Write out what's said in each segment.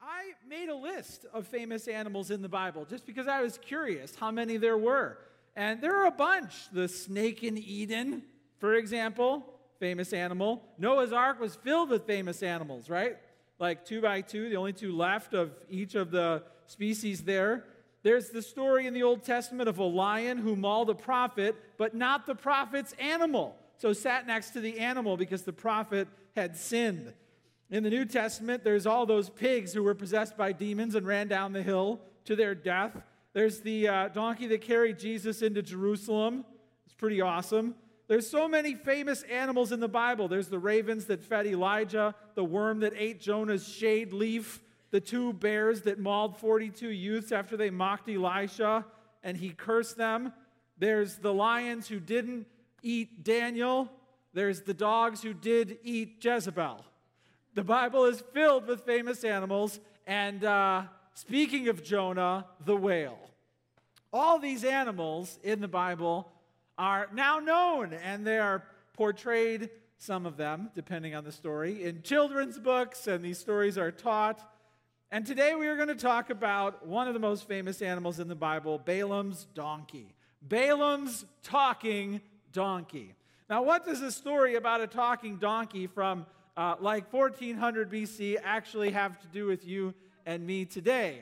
I made a list of famous animals in the Bible just because I was curious how many there were. And there are a bunch. The snake in Eden, for example, famous animal. Noah's Ark was filled with famous animals, right? Like two by two, the only two left of each of the species there. There's the story in the Old Testament of a lion who mauled a prophet, but not the prophet's animal. So sat next to the animal because the prophet had sinned. In the New Testament, there's all those pigs who were possessed by demons and ran down the hill to their death. There's the uh, donkey that carried Jesus into Jerusalem. It's pretty awesome. There's so many famous animals in the Bible. There's the ravens that fed Elijah, the worm that ate Jonah's shade leaf, the two bears that mauled 42 youths after they mocked Elisha and he cursed them. There's the lions who didn't eat Daniel. There's the dogs who did eat Jezebel. The Bible is filled with famous animals, and uh, speaking of Jonah, the whale. All these animals in the Bible are now known, and they are portrayed, some of them, depending on the story, in children's books, and these stories are taught. And today we are going to talk about one of the most famous animals in the Bible, Balaam's donkey. Balaam's talking donkey. Now, what does a story about a talking donkey from uh, like 1400 BC actually have to do with you and me today?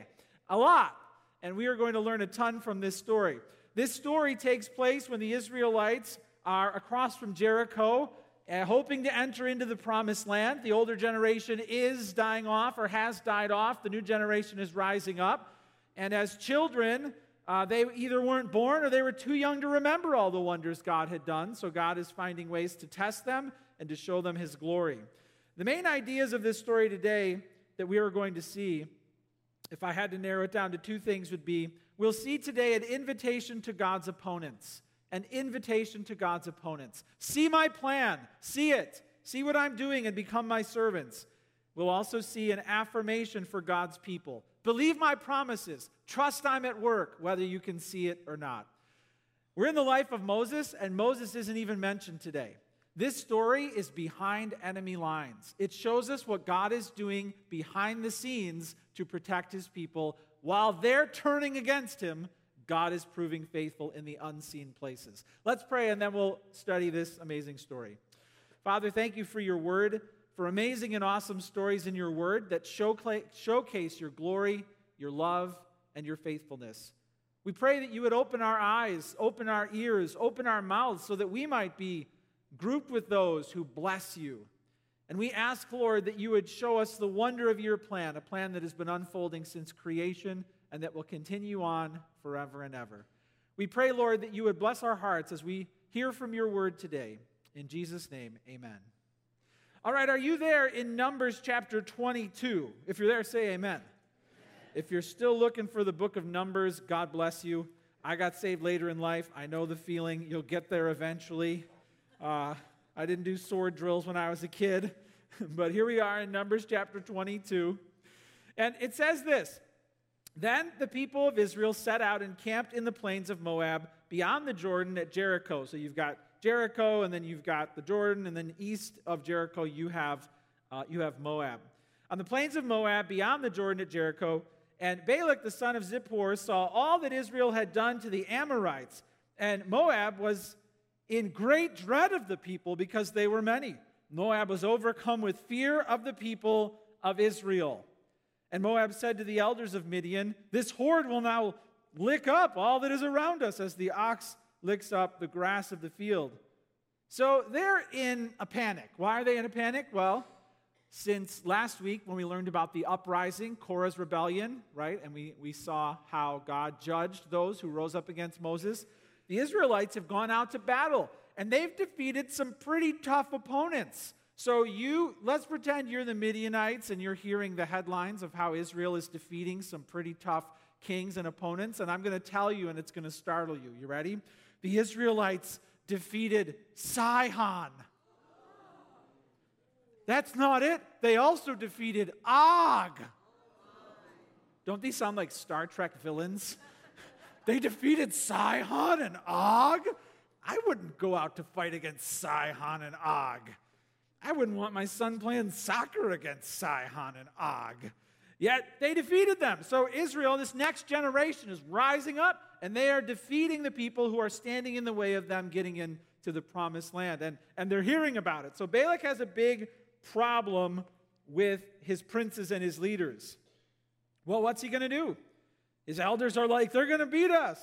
A lot. And we are going to learn a ton from this story. This story takes place when the Israelites are across from Jericho, uh, hoping to enter into the promised land. The older generation is dying off or has died off, the new generation is rising up. And as children, uh, they either weren't born or they were too young to remember all the wonders God had done. So God is finding ways to test them and to show them his glory. The main ideas of this story today that we are going to see, if I had to narrow it down to two things, would be we'll see today an invitation to God's opponents. An invitation to God's opponents. See my plan, see it, see what I'm doing, and become my servants. We'll also see an affirmation for God's people. Believe my promises, trust I'm at work, whether you can see it or not. We're in the life of Moses, and Moses isn't even mentioned today. This story is behind enemy lines. It shows us what God is doing behind the scenes to protect his people. While they're turning against him, God is proving faithful in the unseen places. Let's pray and then we'll study this amazing story. Father, thank you for your word, for amazing and awesome stories in your word that showcase your glory, your love, and your faithfulness. We pray that you would open our eyes, open our ears, open our mouths so that we might be grouped with those who bless you. And we ask, Lord, that you would show us the wonder of your plan, a plan that has been unfolding since creation and that will continue on forever and ever. We pray, Lord, that you would bless our hearts as we hear from your word today. In Jesus' name, amen. All right, are you there in Numbers chapter 22? If you're there, say amen. amen. If you're still looking for the book of Numbers, God bless you. I got saved later in life. I know the feeling. You'll get there eventually. Uh, I didn't do sword drills when I was a kid, but here we are in Numbers chapter 22. And it says this Then the people of Israel set out and camped in the plains of Moab beyond the Jordan at Jericho. So you've got Jericho, and then you've got the Jordan, and then east of Jericho, you have, uh, you have Moab. On the plains of Moab, beyond the Jordan at Jericho, and Balak the son of Zippor saw all that Israel had done to the Amorites. And Moab was in great dread of the people because they were many. Moab was overcome with fear of the people of Israel. And Moab said to the elders of Midian, This horde will now lick up all that is around us as the ox licks up the grass of the field. So they're in a panic. Why are they in a panic? Well, since last week when we learned about the uprising, Korah's rebellion, right? And we, we saw how God judged those who rose up against Moses the Israelites have gone out to battle and they've defeated some pretty tough opponents. So, you, let's pretend you're the Midianites and you're hearing the headlines of how Israel is defeating some pretty tough kings and opponents. And I'm going to tell you, and it's going to startle you. You ready? The Israelites defeated Sihon. That's not it. They also defeated Og. Don't these sound like Star Trek villains? They defeated Sihon and Og. I wouldn't go out to fight against Sihon and Og. I wouldn't want my son playing soccer against Sihon and Og. Yet they defeated them. So Israel, this next generation, is rising up and they are defeating the people who are standing in the way of them getting into the promised land. And, and they're hearing about it. So Balak has a big problem with his princes and his leaders. Well, what's he going to do? His elders are like, they're going to beat us.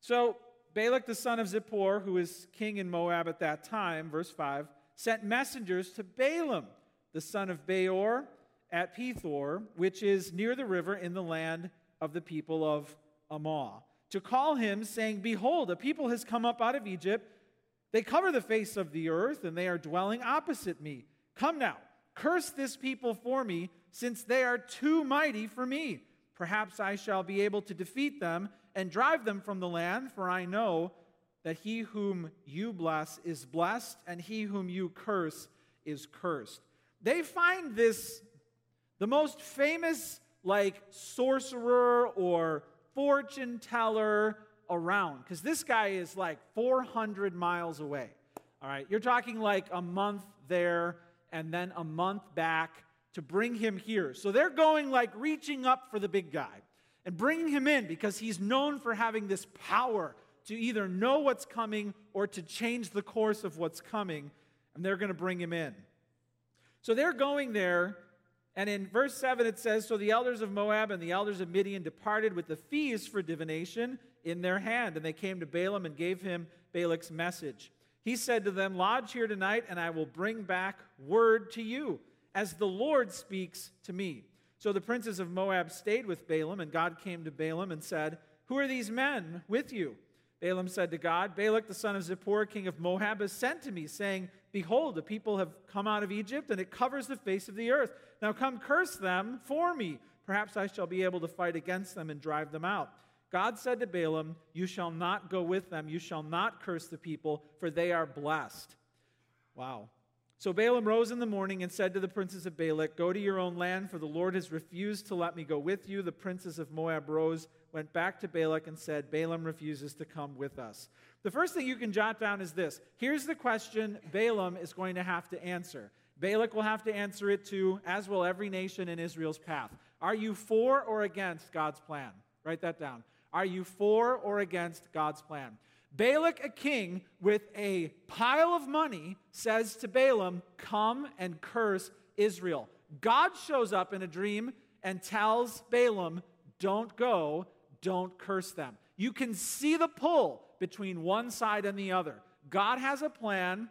So Balak, the son of Zippor, who is king in Moab at that time, verse 5, sent messengers to Balaam, the son of Beor, at Pethor, which is near the river in the land of the people of Ammon, to call him, saying, Behold, a people has come up out of Egypt. They cover the face of the earth, and they are dwelling opposite me. Come now, curse this people for me, since they are too mighty for me. Perhaps I shall be able to defeat them and drive them from the land, for I know that he whom you bless is blessed, and he whom you curse is cursed. They find this the most famous, like, sorcerer or fortune teller around, because this guy is like 400 miles away. All right, you're talking like a month there and then a month back to bring him here. So they're going like reaching up for the big guy and bringing him in because he's known for having this power to either know what's coming or to change the course of what's coming, and they're going to bring him in. So they're going there, and in verse 7 it says So the elders of Moab and the elders of Midian departed with the fees for divination in their hand, and they came to Balaam and gave him Balak's message. He said to them, Lodge here tonight, and I will bring back word to you, as the Lord speaks to me. So the princes of Moab stayed with Balaam, and God came to Balaam and said, Who are these men with you? Balaam said to God, Balak the son of Zippor, king of Moab, has sent to me, saying, Behold, the people have come out of Egypt, and it covers the face of the earth. Now come curse them for me. Perhaps I shall be able to fight against them and drive them out. God said to Balaam, You shall not go with them, you shall not curse the people, for they are blessed. Wow. So Balaam rose in the morning and said to the princes of Balak, Go to your own land, for the Lord has refused to let me go with you. The princes of Moab rose, went back to Balak, and said, Balaam refuses to come with us. The first thing you can jot down is this here's the question Balaam is going to have to answer. Balak will have to answer it too, as will every nation in Israel's path. Are you for or against God's plan? Write that down. Are you for or against God's plan? Balak, a king with a pile of money, says to Balaam, Come and curse Israel. God shows up in a dream and tells Balaam, Don't go, don't curse them. You can see the pull between one side and the other. God has a plan,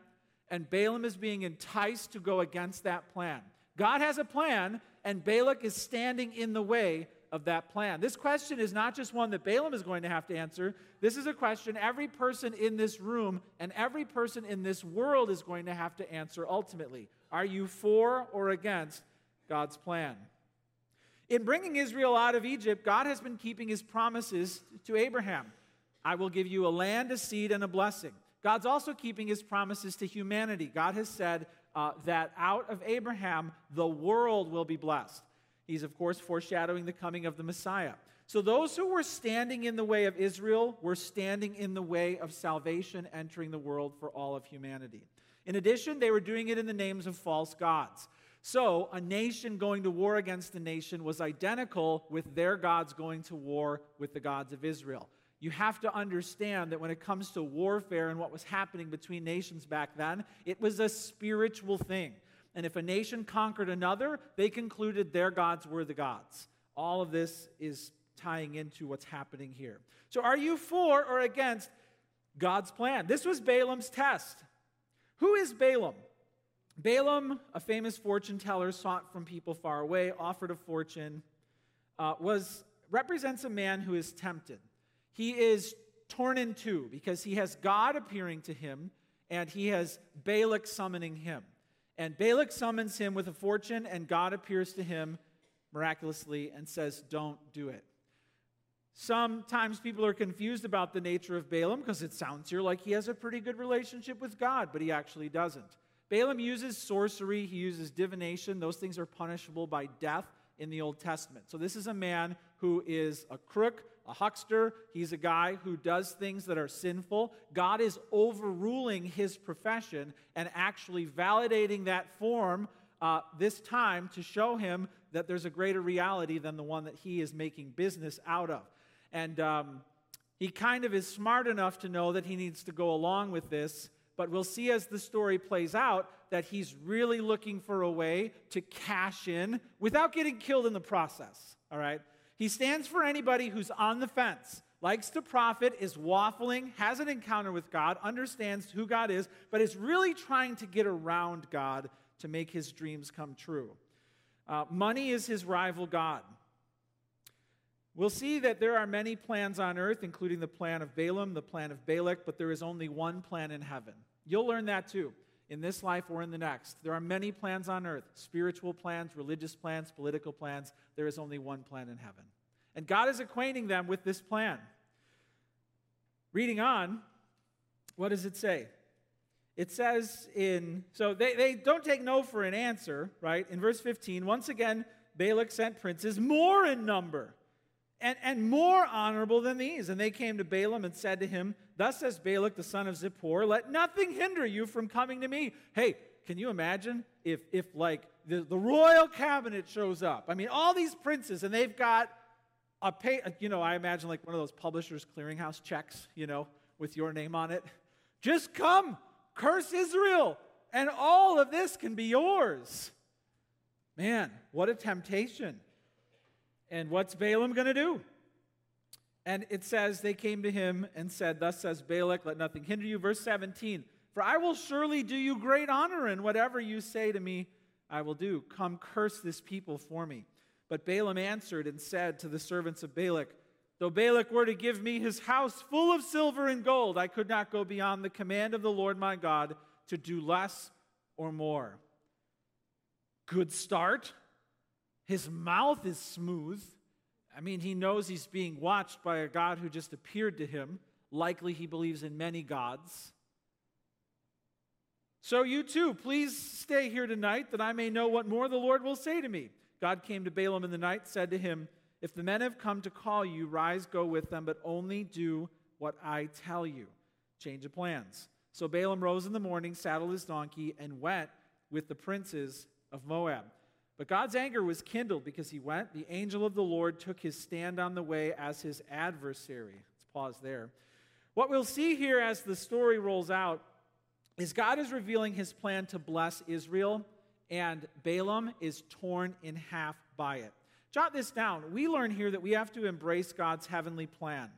and Balaam is being enticed to go against that plan. God has a plan, and Balak is standing in the way of that plan. This question is not just one that Balaam is going to have to answer. This is a question every person in this room and every person in this world is going to have to answer ultimately. Are you for or against God's plan? In bringing Israel out of Egypt, God has been keeping his promises to Abraham. I will give you a land, a seed, and a blessing. God's also keeping his promises to humanity. God has said uh, that out of Abraham, the world will be blessed. He's, of course, foreshadowing the coming of the Messiah. So, those who were standing in the way of Israel were standing in the way of salvation entering the world for all of humanity. In addition, they were doing it in the names of false gods. So, a nation going to war against a nation was identical with their gods going to war with the gods of Israel. You have to understand that when it comes to warfare and what was happening between nations back then, it was a spiritual thing. And if a nation conquered another, they concluded their gods were the gods. All of this is tying into what's happening here. So, are you for or against God's plan? This was Balaam's test. Who is Balaam? Balaam, a famous fortune teller, sought from people far away, offered a fortune, uh, was represents a man who is tempted. He is torn in two because he has God appearing to him and he has Balak summoning him. And Balak summons him with a fortune, and God appears to him miraculously and says, Don't do it. Sometimes people are confused about the nature of Balaam because it sounds here like he has a pretty good relationship with God, but he actually doesn't. Balaam uses sorcery, he uses divination. Those things are punishable by death in the Old Testament. So this is a man who is a crook, a huckster. He's a guy who does things that are sinful. God is overruling his profession and actually validating that form uh, this time to show him that there's a greater reality than the one that he is making business out of. And um, he kind of is smart enough to know that he needs to go along with this, but we'll see as the story plays out that he's really looking for a way to cash in without getting killed in the process. All right? He stands for anybody who's on the fence, likes to profit, is waffling, has an encounter with God, understands who God is, but is really trying to get around God to make his dreams come true. Uh, money is his rival God. We'll see that there are many plans on earth, including the plan of Balaam, the plan of Balak, but there is only one plan in heaven. You'll learn that too, in this life or in the next. There are many plans on earth spiritual plans, religious plans, political plans. There is only one plan in heaven. And God is acquainting them with this plan. Reading on, what does it say? It says in, so they, they don't take no for an answer, right? In verse 15, once again, Balak sent princes more in number and, and more honorable than these. And they came to Balaam and said to him, Thus says Balak the son of Zippor, let nothing hinder you from coming to me. Hey, can you imagine if, if like, the, the royal cabinet shows up? I mean, all these princes, and they've got a pay, you know, I imagine like one of those publishers' clearinghouse checks, you know, with your name on it. Just come, curse Israel, and all of this can be yours. Man, what a temptation. And what's Balaam going to do? And it says, They came to him and said, Thus says Balak, let nothing hinder you. Verse 17, For I will surely do you great honor, and whatever you say to me, I will do. Come curse this people for me. But Balaam answered and said to the servants of Balak, Though Balak were to give me his house full of silver and gold, I could not go beyond the command of the Lord my God to do less or more. Good start. His mouth is smooth. I mean, he knows he's being watched by a God who just appeared to him. Likely he believes in many gods. So, you too, please stay here tonight that I may know what more the Lord will say to me. God came to Balaam in the night, said to him, If the men have come to call you, rise, go with them, but only do what I tell you. Change of plans. So Balaam rose in the morning, saddled his donkey, and went with the princes of Moab. But God's anger was kindled because he went. The angel of the Lord took his stand on the way as his adversary. Let's pause there. What we'll see here as the story rolls out is God is revealing his plan to bless Israel, and Balaam is torn in half by it. Jot this down. We learn here that we have to embrace God's heavenly plan.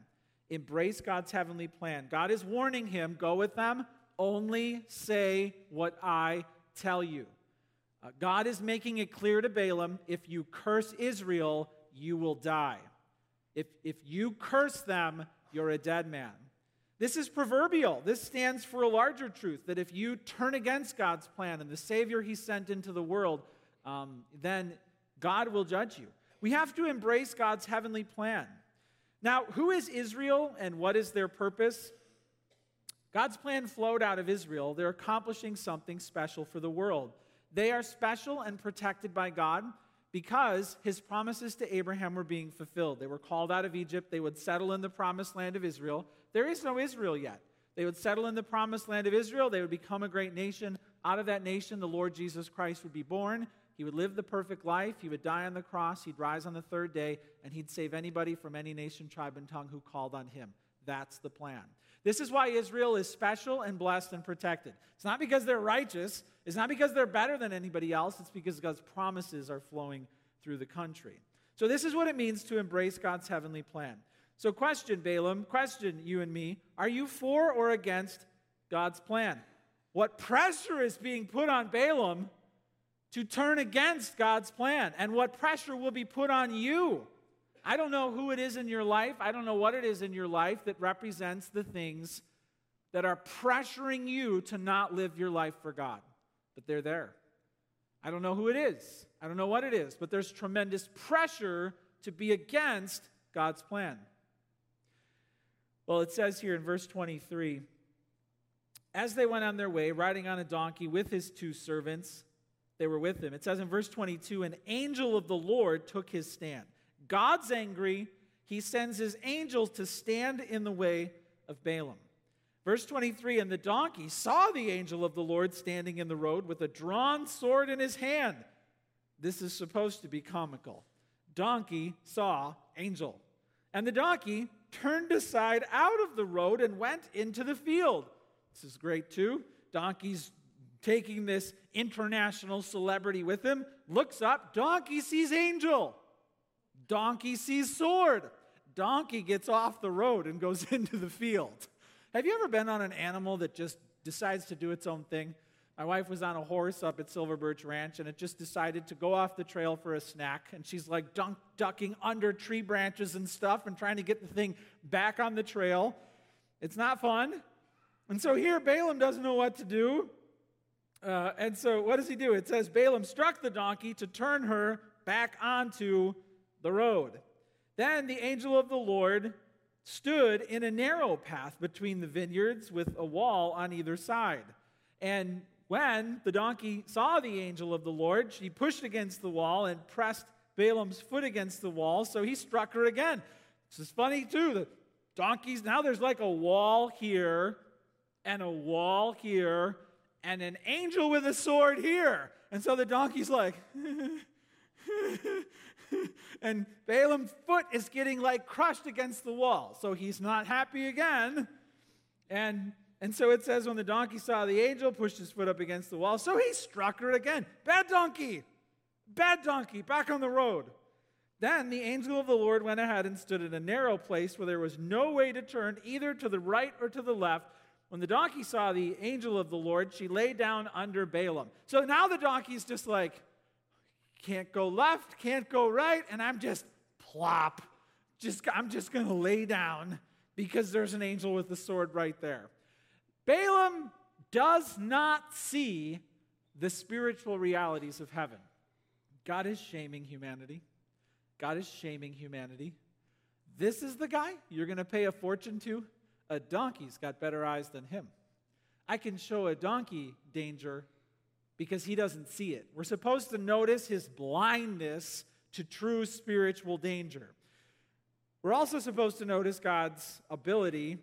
Embrace God's heavenly plan. God is warning him go with them, only say what I tell you. Uh, God is making it clear to Balaam if you curse Israel, you will die. If, if you curse them, you're a dead man. This is proverbial. This stands for a larger truth that if you turn against God's plan and the Savior He sent into the world, um, then God will judge you. We have to embrace God's heavenly plan. Now, who is Israel and what is their purpose? God's plan flowed out of Israel. They're accomplishing something special for the world. They are special and protected by God because his promises to Abraham were being fulfilled. They were called out of Egypt. They would settle in the promised land of Israel. There is no Israel yet. They would settle in the promised land of Israel. They would become a great nation. Out of that nation, the Lord Jesus Christ would be born. He would live the perfect life. He would die on the cross. He'd rise on the third day, and he'd save anybody from any nation, tribe, and tongue who called on him. That's the plan. This is why Israel is special and blessed and protected. It's not because they're righteous, it's not because they're better than anybody else, it's because God's promises are flowing through the country. So, this is what it means to embrace God's heavenly plan. So, question, Balaam, question you and me are you for or against God's plan? What pressure is being put on Balaam to turn against God's plan? And what pressure will be put on you I don't know who it is in your life. I don't know what it is in your life that represents the things that are pressuring you to not live your life for God. But they're there. I don't know who it is. I don't know what it is, but there's tremendous pressure to be against God's plan. Well, it says here in verse 23 as they went on their way, riding on a donkey with his two servants, they were with him. It says in verse 22 an angel of the Lord took his stand. God's angry. He sends his angels to stand in the way of Balaam. Verse 23 And the donkey saw the angel of the Lord standing in the road with a drawn sword in his hand. this is supposed to be comical. Donkey saw angel. And the donkey turned aside out of the road and went into the field. This is great too. Donkey's taking this international celebrity with him, looks up, donkey sees angel. Donkey sees sword. Donkey gets off the road and goes into the field. Have you ever been on an animal that just decides to do its own thing? My wife was on a horse up at Silver Birch Ranch and it just decided to go off the trail for a snack. And she's like dunk, ducking under tree branches and stuff and trying to get the thing back on the trail. It's not fun. And so here, Balaam doesn't know what to do. Uh, and so what does he do? It says Balaam struck the donkey to turn her back onto the road. Then the angel of the Lord stood in a narrow path between the vineyards with a wall on either side. And when the donkey saw the angel of the Lord, she pushed against the wall and pressed Balaam's foot against the wall, so he struck her again. This is funny too. The donkeys, now there's like a wall here and a wall here and an angel with a sword here. And so the donkey's like, and Balaam's foot is getting like crushed against the wall. So he's not happy again. And, and so it says, when the donkey saw the angel, pushed his foot up against the wall. So he struck her again. Bad donkey, bad donkey, back on the road. Then the angel of the Lord went ahead and stood in a narrow place where there was no way to turn either to the right or to the left. When the donkey saw the angel of the Lord, she lay down under Balaam. So now the donkey's just like, can't go left, can't go right, and I'm just plop. Just, I'm just going to lay down because there's an angel with the sword right there. Balaam does not see the spiritual realities of heaven. God is shaming humanity. God is shaming humanity. This is the guy you're going to pay a fortune to? a donkey's got better eyes than him. I can show a donkey danger because he doesn't see it. We're supposed to notice his blindness to true spiritual danger. We're also supposed to notice God's ability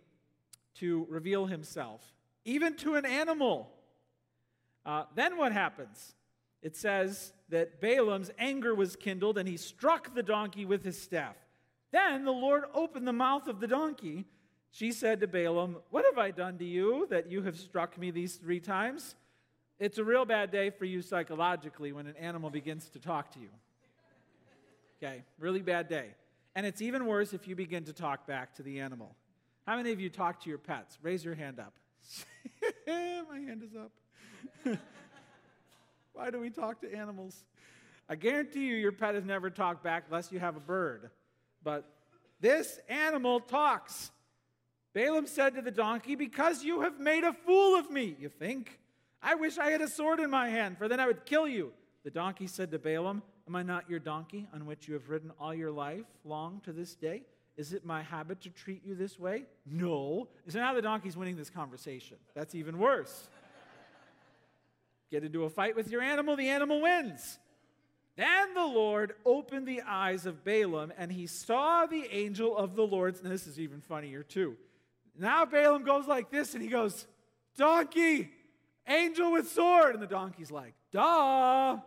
to reveal himself, even to an animal. Uh, then what happens? It says that Balaam's anger was kindled and he struck the donkey with his staff. Then the Lord opened the mouth of the donkey she said to Balaam, What have I done to you that you have struck me these three times? It's a real bad day for you psychologically when an animal begins to talk to you. Okay, really bad day. And it's even worse if you begin to talk back to the animal. How many of you talk to your pets? Raise your hand up. My hand is up. Why do we talk to animals? I guarantee you, your pet has never talked back unless you have a bird. But this animal talks. Balaam said to the donkey, Because you have made a fool of me, you think? I wish I had a sword in my hand, for then I would kill you. The donkey said to Balaam, Am I not your donkey on which you have ridden all your life long to this day? Is it my habit to treat you this way? No. So now the donkey's winning this conversation. That's even worse. Get into a fight with your animal, the animal wins. Then the Lord opened the eyes of Balaam, and he saw the angel of the Lord. And this is even funnier, too. Now Balaam goes like this and he goes, Donkey, angel with sword. And the donkey's like, Duh.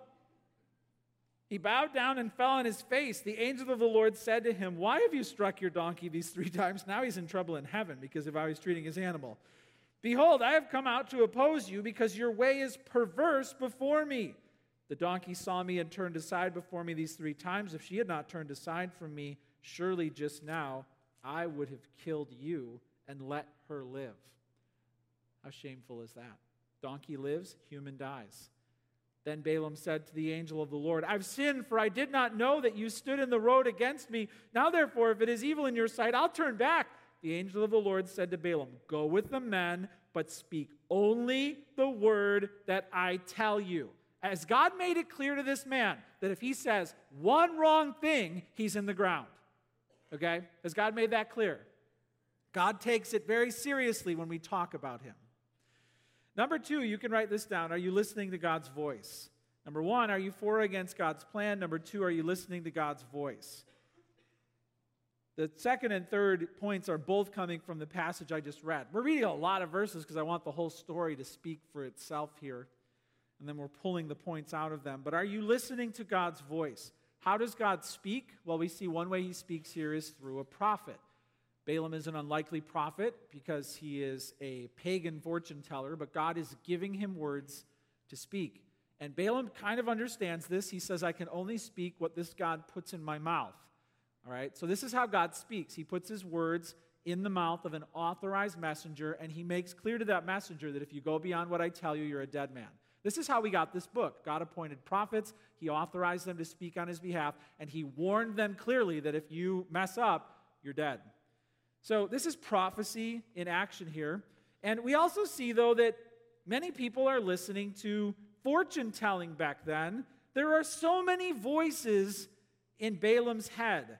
He bowed down and fell on his face. The angel of the Lord said to him, Why have you struck your donkey these three times? Now he's in trouble in heaven because of how he's treating his animal. Behold, I have come out to oppose you because your way is perverse before me. The donkey saw me and turned aside before me these three times. If she had not turned aside from me, surely just now I would have killed you and let her live. How shameful is that? Donkey lives, human dies. Then Balaam said to the angel of the Lord, I've sinned, for I did not know that you stood in the road against me. Now, therefore, if it is evil in your sight, I'll turn back. The angel of the Lord said to Balaam, Go with the men, but speak only the word that I tell you. As God made it clear to this man that if he says one wrong thing, he's in the ground. Okay? Has God made that clear? God takes it very seriously when we talk about him. Number two, you can write this down. Are you listening to God's voice? Number one, are you for or against God's plan? Number two, are you listening to God's voice? The second and third points are both coming from the passage I just read. We're reading a lot of verses because I want the whole story to speak for itself here. and then we're pulling the points out of them. But are you listening to God's voice? How does God speak? Well, we see one way he speaks here is through a prophet. Balaam is an unlikely prophet because he is a pagan fortune teller, but God is giving him words to speak. And Balaam kind of understands this. He says, I can only speak what this God puts in my mouth. All right, so this is how God speaks. He puts his words in the mouth of an authorized messenger, and he makes clear to that messenger that if you go beyond what I tell you, you're a dead man. This is how we got this book. God appointed prophets, he authorized them to speak on his behalf, and he warned them clearly that if you mess up, you're dead. So, this is prophecy in action here. And we also see, though, that many people are listening to fortune telling back then. There are so many voices in Balaam's head.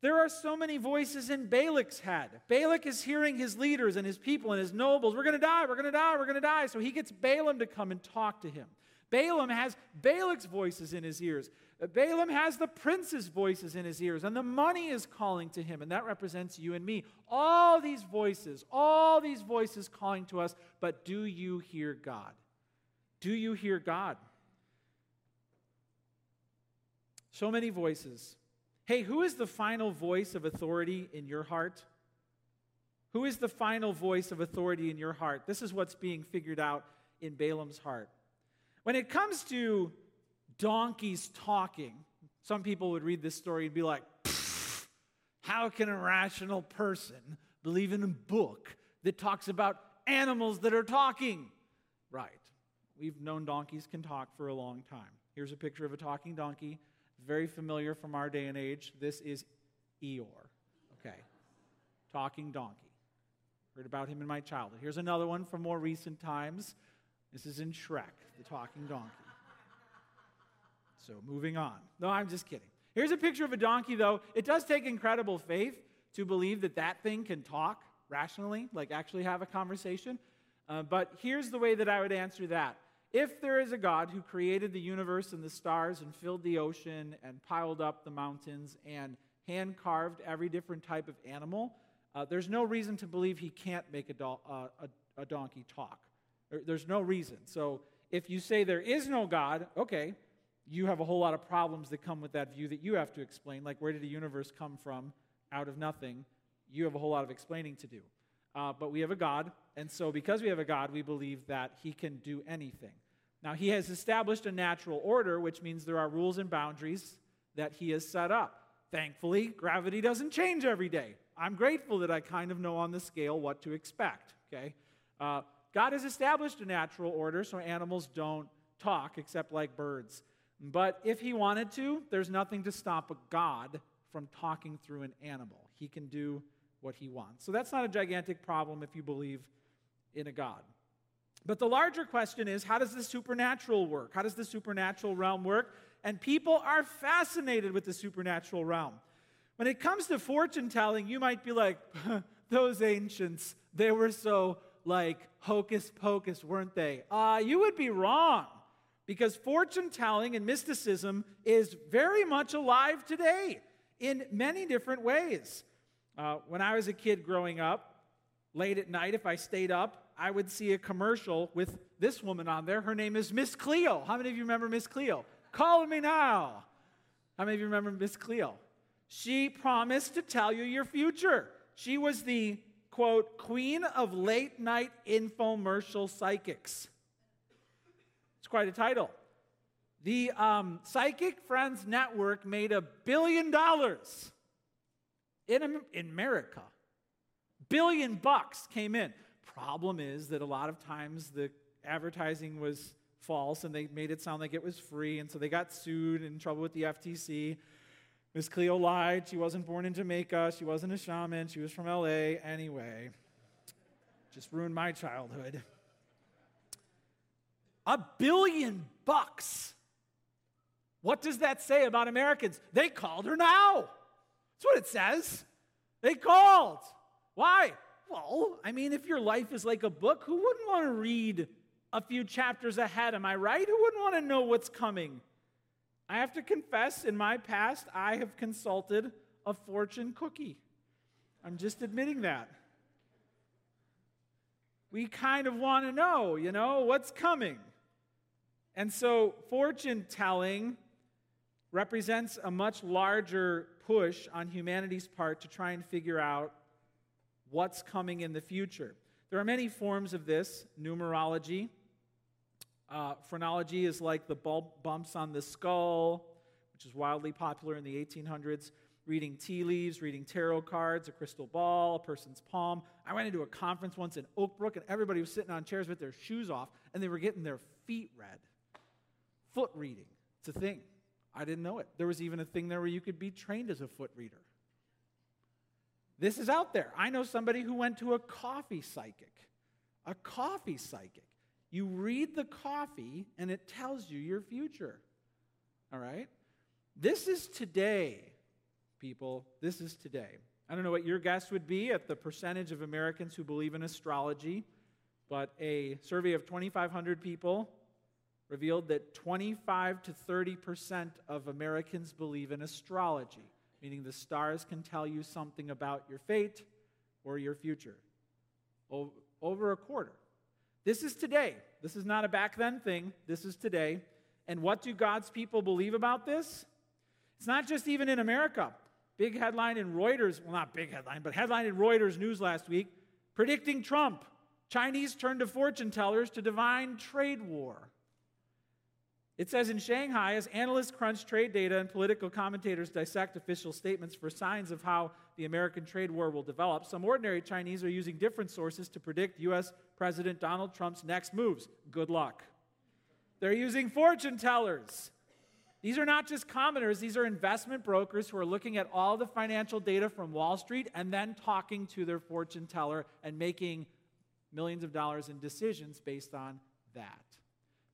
There are so many voices in Balak's head. Balak is hearing his leaders and his people and his nobles. We're going to die, we're going to die, we're going to die. So he gets Balaam to come and talk to him. Balaam has Balak's voices in his ears. Balaam has the prince's voices in his ears, and the money is calling to him, and that represents you and me. All these voices, all these voices calling to us, but do you hear God? Do you hear God? So many voices. Hey, who is the final voice of authority in your heart? Who is the final voice of authority in your heart? This is what's being figured out in Balaam's heart. When it comes to donkeys talking, some people would read this story and be like, how can a rational person believe in a book that talks about animals that are talking? Right. We've known donkeys can talk for a long time. Here's a picture of a talking donkey very familiar from our day and age. This is Eeyore. Okay. Talking donkey. Heard about him in my childhood. Here's another one from more recent times. This is in Shrek, the talking donkey. So moving on. No, I'm just kidding. Here's a picture of a donkey, though. It does take incredible faith to believe that that thing can talk rationally, like actually have a conversation. Uh, but here's the way that I would answer that if there is a God who created the universe and the stars and filled the ocean and piled up the mountains and hand carved every different type of animal, uh, there's no reason to believe he can't make a, do- uh, a, a donkey talk. There's no reason. So if you say there is no God, okay, you have a whole lot of problems that come with that view that you have to explain. Like, where did the universe come from out of nothing? You have a whole lot of explaining to do. Uh, but we have a God, and so because we have a God, we believe that he can do anything. Now, he has established a natural order, which means there are rules and boundaries that he has set up. Thankfully, gravity doesn't change every day. I'm grateful that I kind of know on the scale what to expect, okay? Uh, God has established a natural order so animals don't talk except like birds. But if he wanted to, there's nothing to stop a God from talking through an animal. He can do what he wants. So that's not a gigantic problem if you believe in a God. But the larger question is how does the supernatural work? How does the supernatural realm work? And people are fascinated with the supernatural realm. When it comes to fortune telling, you might be like, those ancients, they were so like hocus pocus, weren't they? Uh, you would be wrong because fortune telling and mysticism is very much alive today in many different ways. Uh, when I was a kid growing up, late at night, if I stayed up, I would see a commercial with this woman on there. Her name is Miss Cleo. How many of you remember Miss Cleo? Call me now. How many of you remember Miss Cleo? She promised to tell you your future. She was the quote, queen of late night infomercial psychics. Quite a title. The um, Psychic Friends Network made a billion dollars in, in America. Billion bucks came in. Problem is that a lot of times the advertising was false and they made it sound like it was free, and so they got sued and in trouble with the FTC. Miss Cleo lied. She wasn't born in Jamaica. She wasn't a shaman. She was from LA. Anyway, just ruined my childhood. A billion bucks. What does that say about Americans? They called her now. That's what it says. They called. Why? Well, I mean, if your life is like a book, who wouldn't want to read a few chapters ahead? Am I right? Who wouldn't want to know what's coming? I have to confess, in my past, I have consulted a fortune cookie. I'm just admitting that. We kind of want to know, you know, what's coming. And so, fortune telling represents a much larger push on humanity's part to try and figure out what's coming in the future. There are many forms of this numerology. Uh, phrenology is like the bumps on the skull, which is wildly popular in the 1800s. Reading tea leaves, reading tarot cards, a crystal ball, a person's palm. I went into a conference once in Oak Brook, and everybody was sitting on chairs with their shoes off, and they were getting their feet read. Foot reading, it's a thing. I didn't know it. There was even a thing there where you could be trained as a foot reader. This is out there. I know somebody who went to a coffee psychic. A coffee psychic. You read the coffee and it tells you your future. All right? This is today, people. This is today. I don't know what your guess would be at the percentage of Americans who believe in astrology, but a survey of 2,500 people revealed that 25 to 30 percent of Americans believe in astrology, meaning the stars can tell you something about your fate or your future. Over a quarter. This is today. This is not a back then thing. This is today. And what do God's people believe about this? It's not just even in America. Big headline in Reuters, well, not big headline, but headline in Reuters News last week predicting Trump. Chinese turn to fortune tellers to divine trade war. It says in Shanghai, as analysts crunch trade data and political commentators dissect official statements for signs of how the American trade war will develop, some ordinary Chinese are using different sources to predict U.S. President Donald Trump's next moves. Good luck. They're using fortune tellers. These are not just commoners, these are investment brokers who are looking at all the financial data from Wall Street and then talking to their fortune teller and making millions of dollars in decisions based on that.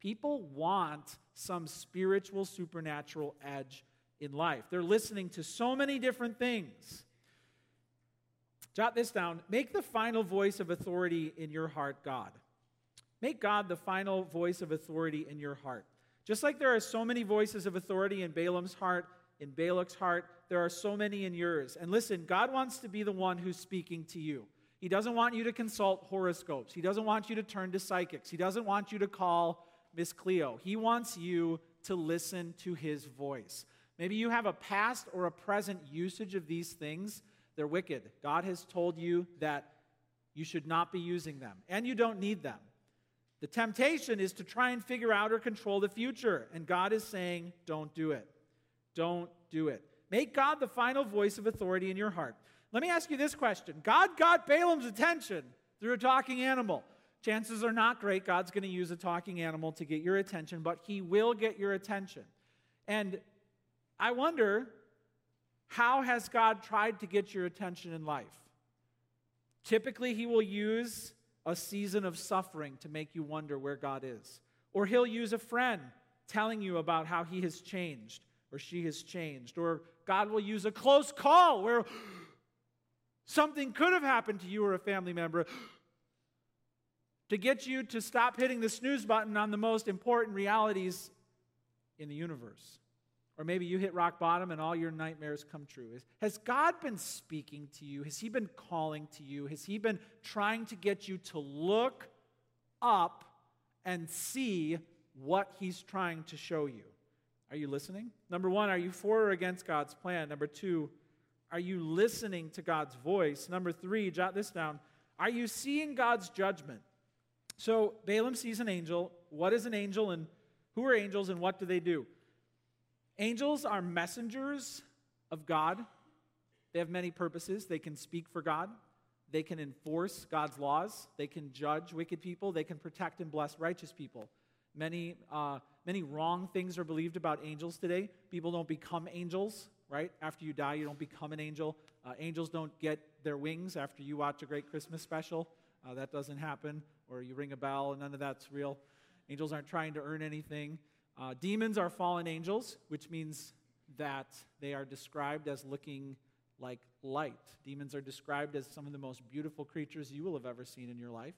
People want some spiritual, supernatural edge in life. They're listening to so many different things. Jot this down. Make the final voice of authority in your heart God. Make God the final voice of authority in your heart. Just like there are so many voices of authority in Balaam's heart, in Balak's heart, there are so many in yours. And listen, God wants to be the one who's speaking to you. He doesn't want you to consult horoscopes. He doesn't want you to turn to psychics. He doesn't want you to call Miss Cleo. He wants you to listen to his voice. Maybe you have a past or a present usage of these things. They're wicked. God has told you that you should not be using them, and you don't need them. The temptation is to try and figure out or control the future, and God is saying, don't do it. Don't do it. Make God the final voice of authority in your heart. Let me ask you this question God got Balaam's attention through a talking animal. Chances are not great God's going to use a talking animal to get your attention, but He will get your attention. And I wonder how has God tried to get your attention in life? Typically, He will use a season of suffering to make you wonder where God is. Or He'll use a friend telling you about how He has changed or she has changed. Or God will use a close call where something could have happened to you or a family member to get you to stop hitting the snooze button on the most important realities in the universe. Or maybe you hit rock bottom and all your nightmares come true. Has God been speaking to you? Has He been calling to you? Has He been trying to get you to look up and see what He's trying to show you? Are you listening? Number one, are you for or against God's plan? Number two, are you listening to God's voice? Number three, jot this down. Are you seeing God's judgment? So Balaam sees an angel. What is an angel and who are angels and what do they do? Angels are messengers of God. They have many purposes. They can speak for God, they can enforce God's laws, they can judge wicked people, they can protect and bless righteous people. Many, uh, many wrong things are believed about angels today. People don't become angels, right? After you die, you don't become an angel. Uh, angels don't get their wings after you watch a great Christmas special. Uh, that doesn't happen or you ring a bell, and none of that's real. Angels aren't trying to earn anything. Uh, demons are fallen angels, which means that they are described as looking like light. Demons are described as some of the most beautiful creatures you will have ever seen in your life.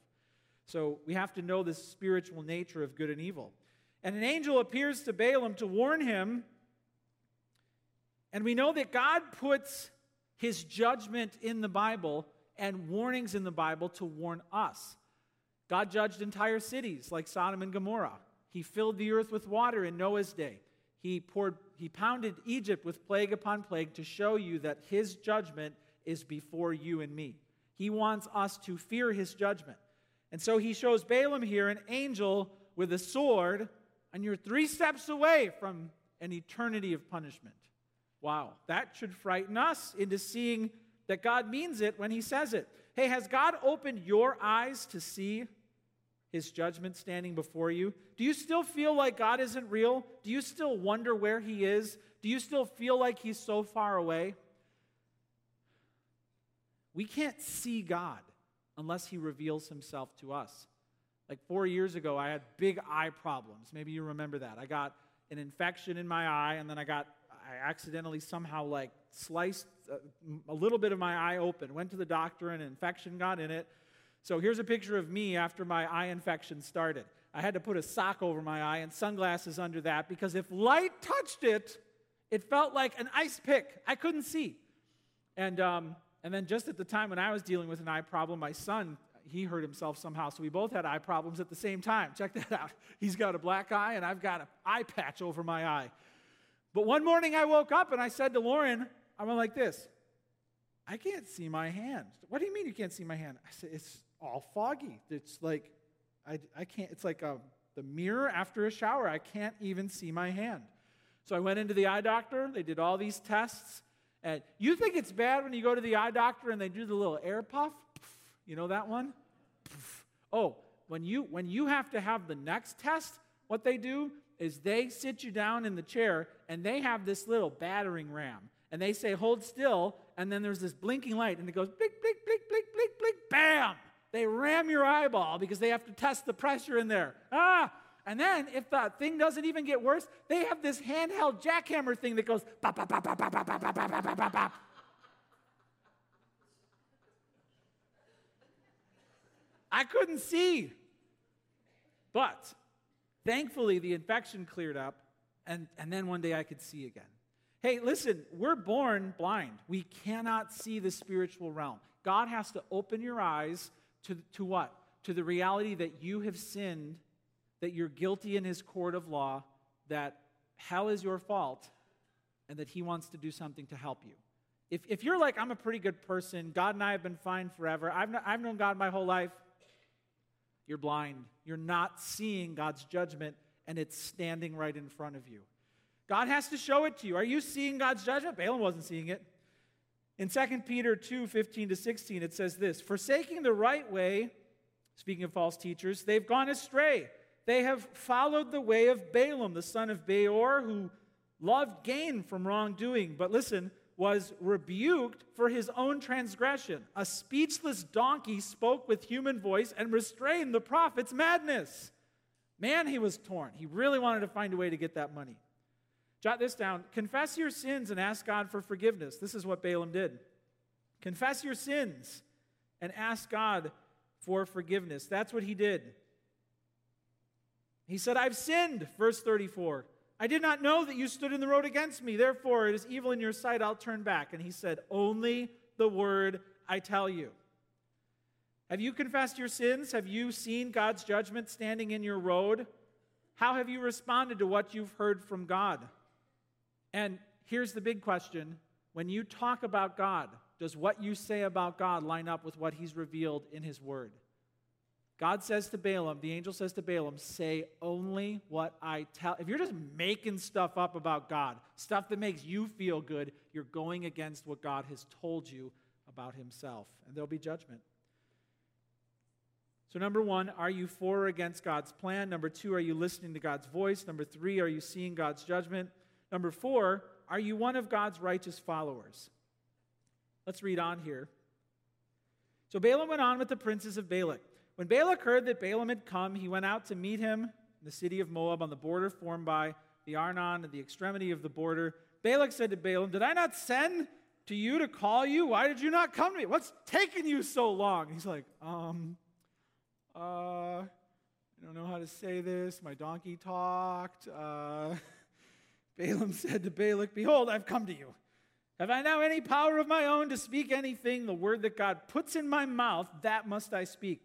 So we have to know the spiritual nature of good and evil. And an angel appears to Balaam to warn him. And we know that God puts his judgment in the Bible and warnings in the Bible to warn us. God judged entire cities like Sodom and Gomorrah. He filled the earth with water in Noah's day. He, poured, he pounded Egypt with plague upon plague to show you that his judgment is before you and me. He wants us to fear his judgment. And so he shows Balaam here an angel with a sword, and you're three steps away from an eternity of punishment. Wow, that should frighten us into seeing that God means it when he says it. Hey, has God opened your eyes to see his judgment standing before you? Do you still feel like God isn't real? Do you still wonder where he is? Do you still feel like he's so far away? We can't see God unless he reveals himself to us. Like four years ago, I had big eye problems. Maybe you remember that. I got an infection in my eye, and then I got, I accidentally somehow like sliced uh, a, a little bit of my eye open. Went to the doctor, and an infection got in it. So here's a picture of me after my eye infection started. I had to put a sock over my eye and sunglasses under that because if light touched it, it felt like an ice pick. I couldn't see. And um, and then just at the time when I was dealing with an eye problem, my son, he hurt himself somehow. So we both had eye problems at the same time. Check that out. He's got a black eye, and I've got an eye patch over my eye. But one morning I woke up and I said to Lauren, I went like this I can't see my hand. What do you mean you can't see my hand? I said, It's all foggy. It's like, I, I can't, it's like a, the mirror after a shower. I can't even see my hand. So I went into the eye doctor. They did all these tests. And you think it's bad when you go to the eye doctor and they do the little air puff? You know that one? Oh, when you when you have to have the next test, what they do is they sit you down in the chair and they have this little battering ram. And they say, hold still, and then there's this blinking light, and it goes blink, blink, blink, blink, blink, blink, bam! They ram your eyeball because they have to test the pressure in there. Ah! And then, if the thing doesn't even get worse, they have this handheld jackhammer thing that goes bop, bop, bop, bop, bop, bop, bop, bop, bop, bop, bop. I couldn't see. But thankfully, the infection cleared up, and, and then one day I could see again. Hey, listen, we're born blind. We cannot see the spiritual realm. God has to open your eyes to, to what? To the reality that you have sinned that you're guilty in his court of law, that hell is your fault, and that he wants to do something to help you. If, if you're like, I'm a pretty good person, God and I have been fine forever, I've, not, I've known God my whole life, you're blind. You're not seeing God's judgment, and it's standing right in front of you. God has to show it to you. Are you seeing God's judgment? Balaam wasn't seeing it. In 2 Peter 2 15 to 16, it says this Forsaking the right way, speaking of false teachers, they've gone astray they have followed the way of Balaam, the son of Beor, who loved gain from wrongdoing, but listen, was rebuked for his own transgression. A speechless donkey spoke with human voice and restrained the prophet's madness. Man, he was torn. He really wanted to find a way to get that money. Jot this down. Confess your sins and ask God for forgiveness. This is what Balaam did. Confess your sins and ask God for forgiveness. That's what he did. He said, I've sinned, verse 34. I did not know that you stood in the road against me. Therefore, it is evil in your sight. I'll turn back. And he said, Only the word I tell you. Have you confessed your sins? Have you seen God's judgment standing in your road? How have you responded to what you've heard from God? And here's the big question when you talk about God, does what you say about God line up with what He's revealed in His Word? God says to Balaam, the angel says to Balaam, say only what I tell. If you're just making stuff up about God, stuff that makes you feel good, you're going against what God has told you about himself, and there'll be judgment. So, number one, are you for or against God's plan? Number two, are you listening to God's voice? Number three, are you seeing God's judgment? Number four, are you one of God's righteous followers? Let's read on here. So Balaam went on with the princes of Balak. When Balak heard that Balaam had come, he went out to meet him in the city of Moab on the border formed by the Arnon at the extremity of the border. Balak said to Balaam, Did I not send to you to call you? Why did you not come to me? What's taking you so long? He's like, Um, uh, I don't know how to say this. My donkey talked. Uh, Balaam said to Balak, Behold, I've come to you. Have I now any power of my own to speak anything? The word that God puts in my mouth, that must I speak.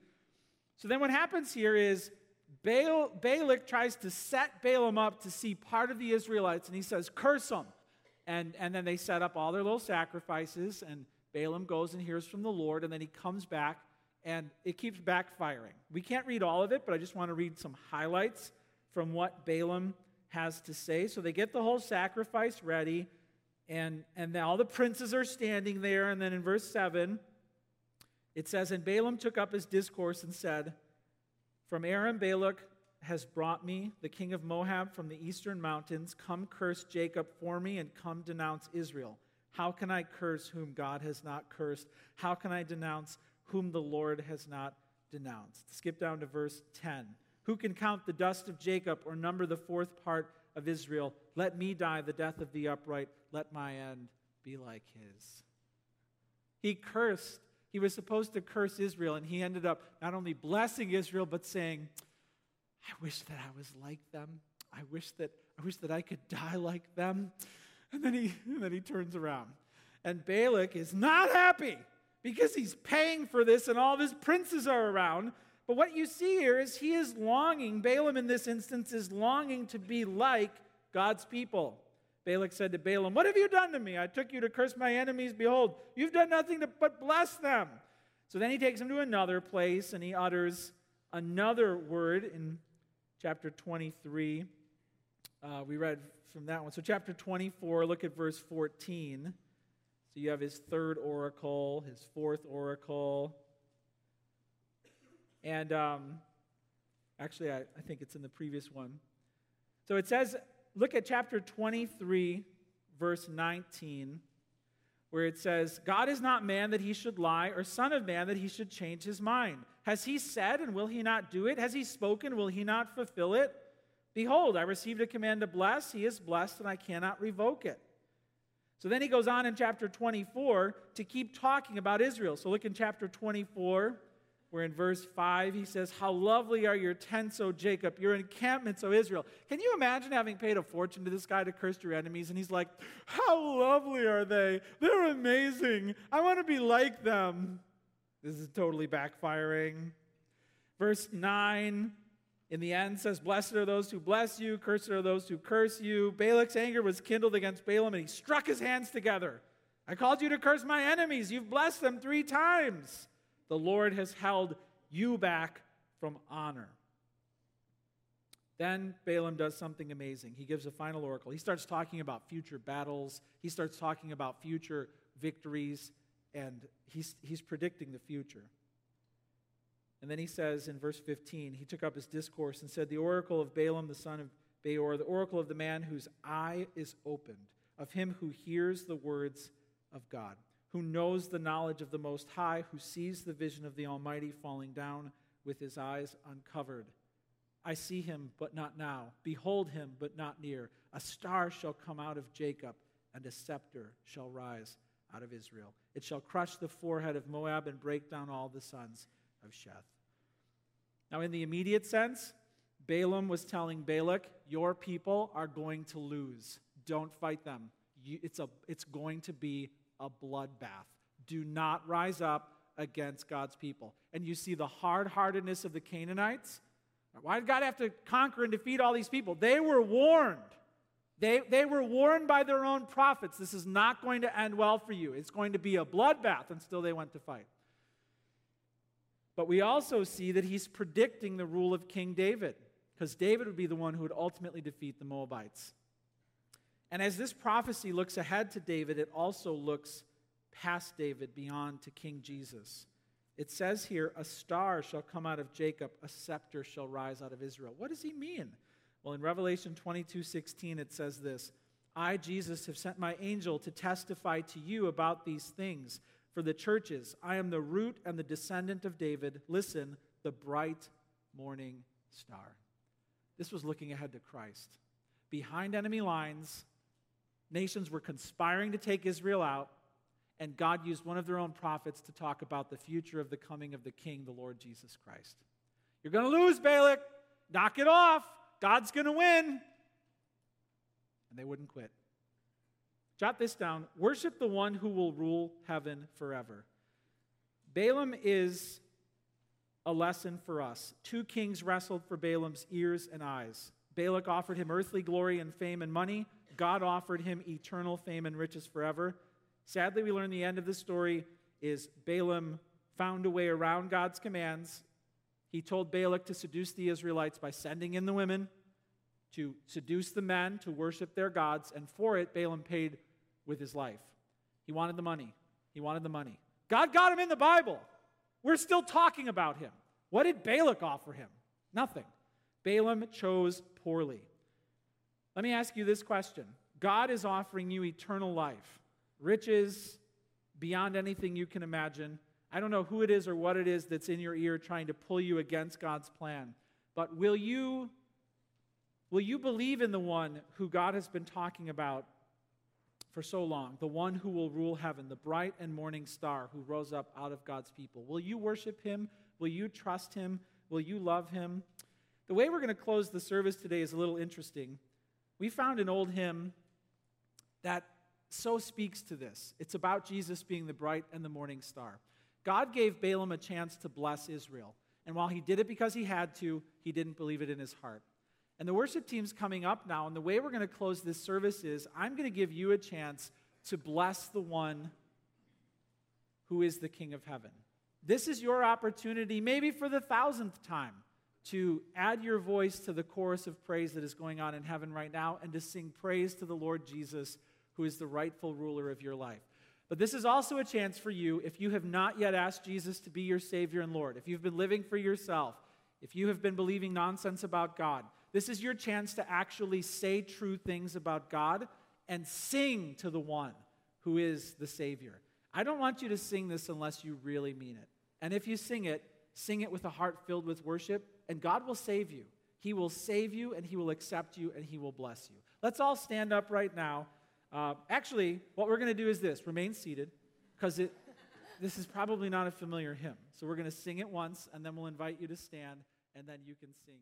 So then what happens here is Baal, Balak tries to set Balaam up to see part of the Israelites, and he says, Curse them. And, and then they set up all their little sacrifices, and Balaam goes and hears from the Lord, and then he comes back, and it keeps backfiring. We can't read all of it, but I just want to read some highlights from what Balaam has to say. So they get the whole sacrifice ready, and, and all the princes are standing there. And then in verse 7, it says, And Balaam took up his discourse and said, From Aram Balak has brought me, the king of Moab, from the eastern mountains. Come curse Jacob for me, and come denounce Israel. How can I curse whom God has not cursed? How can I denounce whom the Lord has not denounced? Skip down to verse 10. Who can count the dust of Jacob or number the fourth part of Israel? Let me die the death of the upright. Let my end be like his. He cursed. He was supposed to curse Israel, and he ended up not only blessing Israel, but saying, I wish that I was like them. I wish that I wish that I could die like them. And then he and then he turns around. And Balak is not happy because he's paying for this and all of his princes are around. But what you see here is he is longing, Balaam in this instance is longing to be like God's people. Balak said to Balaam, What have you done to me? I took you to curse my enemies. Behold, you've done nothing to, but bless them. So then he takes him to another place and he utters another word in chapter 23. Uh, we read from that one. So, chapter 24, look at verse 14. So, you have his third oracle, his fourth oracle, and um, actually, I, I think it's in the previous one. So it says, look at chapter 23, verse 19, where it says, God is not man that he should lie, or son of man that he should change his mind. Has he said, and will he not do it? Has he spoken, will he not fulfill it? Behold, I received a command to bless. He is blessed, and I cannot revoke it. So then he goes on in chapter 24 to keep talking about Israel. So look in chapter 24, where in verse 5 he says, How lovely are your tents, O Jacob, your encampments, O Israel. Can you imagine having paid a fortune to this guy to curse your enemies? And he's like, How lovely are they? They're amazing. I want to be like them. This is totally backfiring. Verse 9 in the end says, Blessed are those who bless you, cursed are those who curse you. Balak's anger was kindled against Balaam, and he struck his hands together. I called you to curse my enemies. You've blessed them three times the Lord has held you back from honor. Then Balaam does something amazing. He gives a final oracle. He starts talking about future battles, he starts talking about future victories, and he's, he's predicting the future. And then he says in verse 15, he took up his discourse and said, The oracle of Balaam, the son of Beor, the oracle of the man whose eye is opened, of him who hears the words of God who knows the knowledge of the Most High, who sees the vision of the Almighty falling down with his eyes uncovered. I see him, but not now. Behold him, but not near. A star shall come out of Jacob, and a scepter shall rise out of Israel. It shall crush the forehead of Moab and break down all the sons of Sheth. Now, in the immediate sense, Balaam was telling Balak, Your people are going to lose. Don't fight them. It's, a, it's going to be a bloodbath. Do not rise up against God's people. And you see the hard heartedness of the Canaanites. Why did God have to conquer and defeat all these people? They were warned. They, they were warned by their own prophets. This is not going to end well for you. It's going to be a bloodbath, and still they went to fight. But we also see that he's predicting the rule of King David, because David would be the one who would ultimately defeat the Moabites. And as this prophecy looks ahead to David, it also looks past David beyond to King Jesus. It says here, a star shall come out of Jacob, a scepter shall rise out of Israel. What does he mean? Well, in Revelation 22 16, it says this I, Jesus, have sent my angel to testify to you about these things for the churches. I am the root and the descendant of David. Listen, the bright morning star. This was looking ahead to Christ. Behind enemy lines, Nations were conspiring to take Israel out, and God used one of their own prophets to talk about the future of the coming of the King, the Lord Jesus Christ. You're going to lose, Balak. Knock it off. God's going to win. And they wouldn't quit. Jot this down worship the one who will rule heaven forever. Balaam is a lesson for us. Two kings wrestled for Balaam's ears and eyes. Balak offered him earthly glory and fame and money. God offered him eternal fame and riches forever. Sadly, we learn the end of the story is Balaam found a way around God's commands. He told Balak to seduce the Israelites by sending in the women, to seduce the men to worship their gods, and for it, Balaam paid with his life. He wanted the money. He wanted the money. God got him in the Bible. We're still talking about him. What did Balak offer him? Nothing. Balaam chose poorly. Let me ask you this question God is offering you eternal life, riches beyond anything you can imagine. I don't know who it is or what it is that's in your ear trying to pull you against God's plan, but will you will you believe in the one who God has been talking about for so long, the one who will rule heaven, the bright and morning star who rose up out of God's people? Will you worship him? Will you trust him? Will you love him? The way we're going to close the service today is a little interesting. We found an old hymn that so speaks to this. It's about Jesus being the bright and the morning star. God gave Balaam a chance to bless Israel. And while he did it because he had to, he didn't believe it in his heart. And the worship team's coming up now. And the way we're going to close this service is I'm going to give you a chance to bless the one who is the King of heaven. This is your opportunity, maybe for the thousandth time, to add your voice to the chorus of praise that is going on in heaven right now and to sing praise to the Lord Jesus, who is the rightful ruler of your life. But this is also a chance for you, if you have not yet asked Jesus to be your Savior and Lord, if you've been living for yourself, if you have been believing nonsense about God, this is your chance to actually say true things about God and sing to the one who is the Savior. I don't want you to sing this unless you really mean it. And if you sing it, sing it with a heart filled with worship, and God will save you. He will save you, and He will accept you, and He will bless you. Let's all stand up right now. Uh, actually, what we're going to do is this remain seated, because it this is probably not a familiar hymn. So we're going to sing it once, and then we'll invite you to stand, and then you can sing.